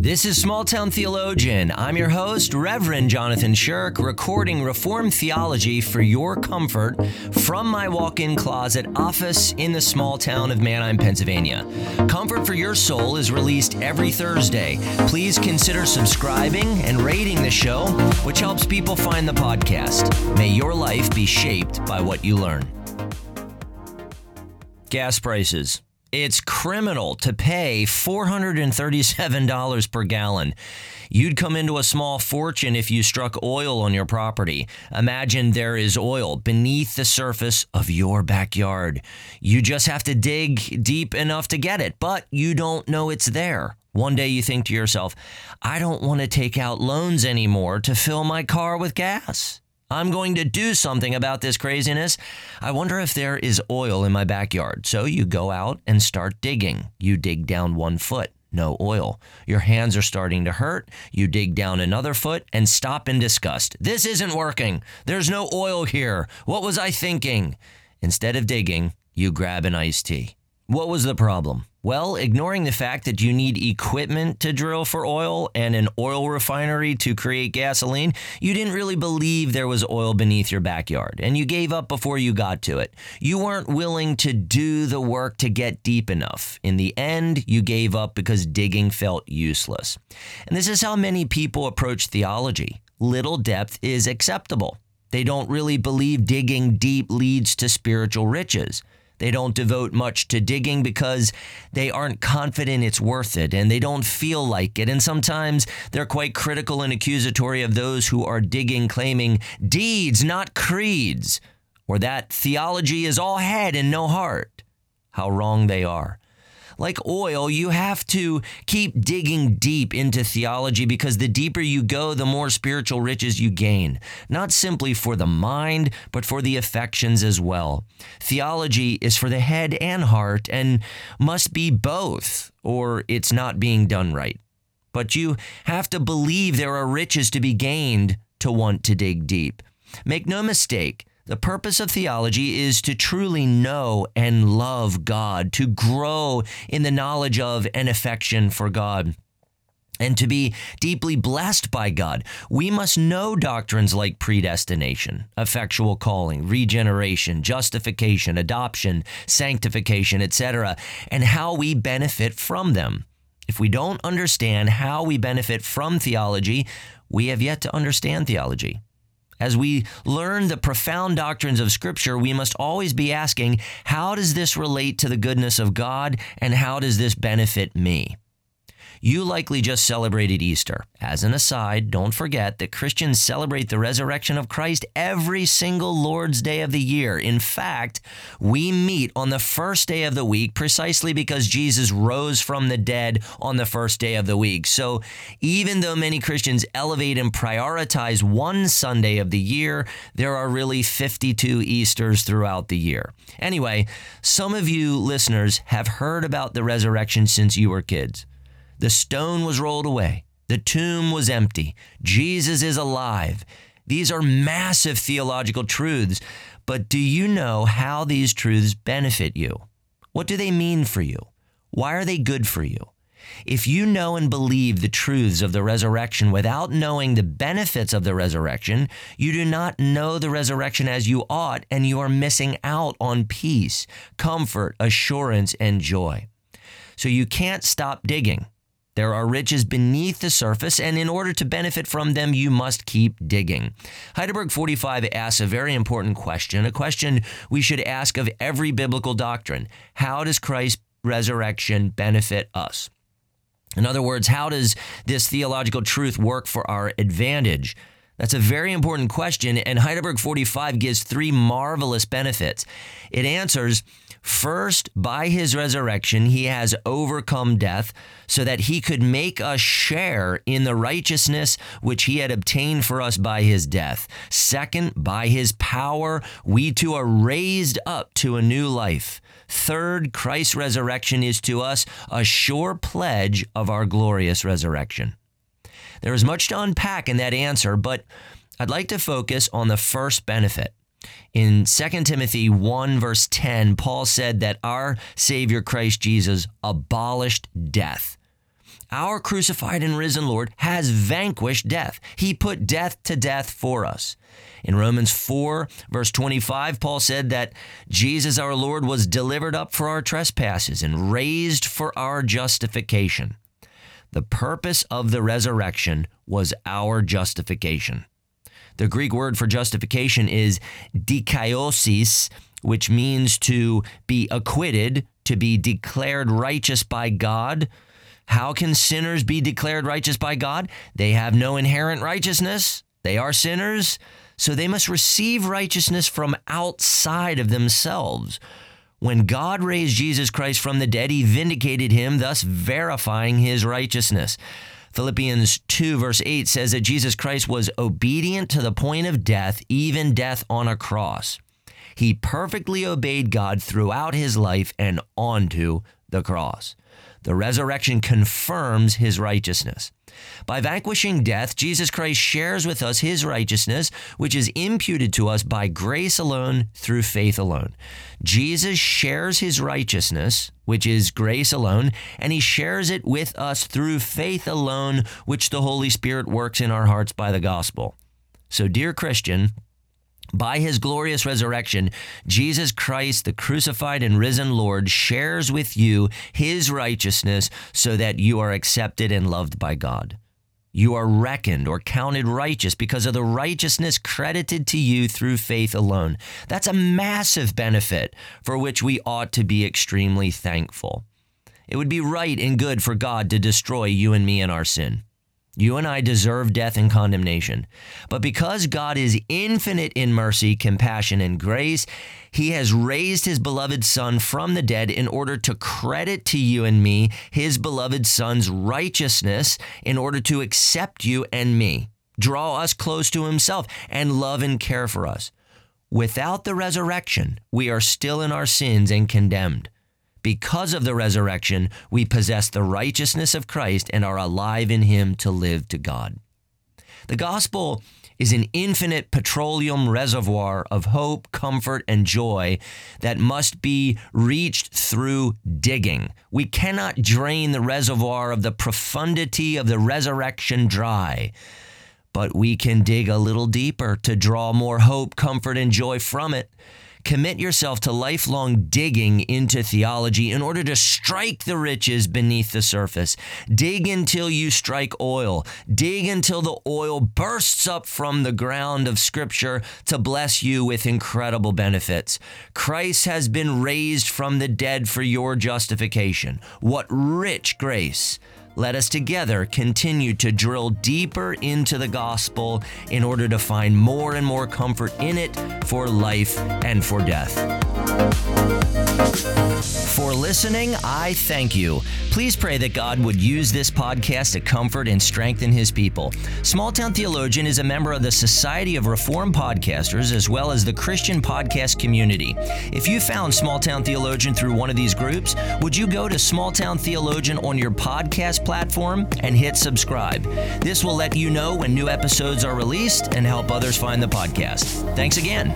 This is Small Town Theologian. I'm your host, Reverend Jonathan Shirk, recording Reformed theology for your comfort from my walk in closet office in the small town of Manheim, Pennsylvania. Comfort for Your Soul is released every Thursday. Please consider subscribing and rating the show, which helps people find the podcast. May your life be shaped by what you learn. Gas prices. It's criminal to pay $437 per gallon. You'd come into a small fortune if you struck oil on your property. Imagine there is oil beneath the surface of your backyard. You just have to dig deep enough to get it, but you don't know it's there. One day you think to yourself, I don't want to take out loans anymore to fill my car with gas. I'm going to do something about this craziness. I wonder if there is oil in my backyard. So you go out and start digging. You dig down one foot, no oil. Your hands are starting to hurt. You dig down another foot and stop in disgust. This isn't working. There's no oil here. What was I thinking? Instead of digging, you grab an iced tea. What was the problem? Well, ignoring the fact that you need equipment to drill for oil and an oil refinery to create gasoline, you didn't really believe there was oil beneath your backyard, and you gave up before you got to it. You weren't willing to do the work to get deep enough. In the end, you gave up because digging felt useless. And this is how many people approach theology. Little depth is acceptable. They don't really believe digging deep leads to spiritual riches. They don't devote much to digging because they aren't confident it's worth it and they don't feel like it. And sometimes they're quite critical and accusatory of those who are digging, claiming deeds, not creeds, or that theology is all head and no heart. How wrong they are. Like oil, you have to keep digging deep into theology because the deeper you go, the more spiritual riches you gain, not simply for the mind, but for the affections as well. Theology is for the head and heart and must be both, or it's not being done right. But you have to believe there are riches to be gained to want to dig deep. Make no mistake, the purpose of theology is to truly know and love God, to grow in the knowledge of and affection for God and to be deeply blessed by God, we must know doctrines like predestination, effectual calling, regeneration, justification, adoption, sanctification, etc., and how we benefit from them. If we don't understand how we benefit from theology, we have yet to understand theology. As we learn the profound doctrines of Scripture, we must always be asking, how does this relate to the goodness of God and how does this benefit me? You likely just celebrated Easter. As an aside, don't forget that Christians celebrate the resurrection of Christ every single Lord's Day of the year. In fact, we meet on the first day of the week precisely because Jesus rose from the dead on the first day of the week. So even though many Christians elevate and prioritize one Sunday of the year, there are really 52 Easters throughout the year. Anyway, some of you listeners have heard about the resurrection since you were kids. The stone was rolled away. The tomb was empty. Jesus is alive. These are massive theological truths, but do you know how these truths benefit you? What do they mean for you? Why are they good for you? If you know and believe the truths of the resurrection without knowing the benefits of the resurrection, you do not know the resurrection as you ought, and you are missing out on peace, comfort, assurance, and joy. So you can't stop digging. There are riches beneath the surface, and in order to benefit from them, you must keep digging. Heidelberg 45 asks a very important question, a question we should ask of every biblical doctrine How does Christ's resurrection benefit us? In other words, how does this theological truth work for our advantage? That's a very important question, and Heidelberg 45 gives three marvelous benefits. It answers first, by his resurrection, he has overcome death so that he could make us share in the righteousness which he had obtained for us by his death. Second, by his power, we too are raised up to a new life. Third, Christ's resurrection is to us a sure pledge of our glorious resurrection. There is much to unpack in that answer, but I'd like to focus on the first benefit. In 2 Timothy 1, verse 10, Paul said that our Savior Christ Jesus abolished death. our crucified and risen Lord, has vanquished death. He put death to death for us. In Romans 4, verse 25, Paul said that Jesus our Lord was delivered up for our trespasses and raised for our justification. The purpose of the resurrection was our justification. The Greek word for justification is dikaiosis, which means to be acquitted, to be declared righteous by God. How can sinners be declared righteous by God? They have no inherent righteousness. They are sinners, so they must receive righteousness from outside of themselves. When God raised Jesus Christ from the dead, he vindicated him, thus verifying his righteousness. Philippians 2, verse 8 says that Jesus Christ was obedient to the point of death, even death on a cross. He perfectly obeyed God throughout his life and onto the cross. The resurrection confirms his righteousness. By vanquishing death, Jesus Christ shares with us his righteousness, which is imputed to us by grace alone through faith alone. Jesus shares his righteousness, which is grace alone, and he shares it with us through faith alone, which the Holy Spirit works in our hearts by the gospel. So, dear Christian, by his glorious resurrection, Jesus Christ, the crucified and risen Lord, shares with you his righteousness so that you are accepted and loved by God. You are reckoned or counted righteous because of the righteousness credited to you through faith alone. That's a massive benefit for which we ought to be extremely thankful. It would be right and good for God to destroy you and me in our sin. You and I deserve death and condemnation. But because God is infinite in mercy, compassion, and grace, He has raised His beloved Son from the dead in order to credit to you and me His beloved Son's righteousness in order to accept you and me, draw us close to Himself, and love and care for us. Without the resurrection, we are still in our sins and condemned. Because of the resurrection, we possess the righteousness of Christ and are alive in Him to live to God. The gospel is an infinite petroleum reservoir of hope, comfort, and joy that must be reached through digging. We cannot drain the reservoir of the profundity of the resurrection dry, but we can dig a little deeper to draw more hope, comfort, and joy from it. Commit yourself to lifelong digging into theology in order to strike the riches beneath the surface. Dig until you strike oil. Dig until the oil bursts up from the ground of Scripture to bless you with incredible benefits. Christ has been raised from the dead for your justification. What rich grace! Let us together continue to drill deeper into the gospel in order to find more and more comfort in it for life and for death. For listening, I thank you. Please pray that God would use this podcast to comfort and strengthen his people. Small Town Theologian is a member of the Society of Reformed Podcasters as well as the Christian podcast community. If you found Small Town Theologian through one of these groups, would you go to Small Town Theologian on your podcast platform and hit subscribe? This will let you know when new episodes are released and help others find the podcast. Thanks again.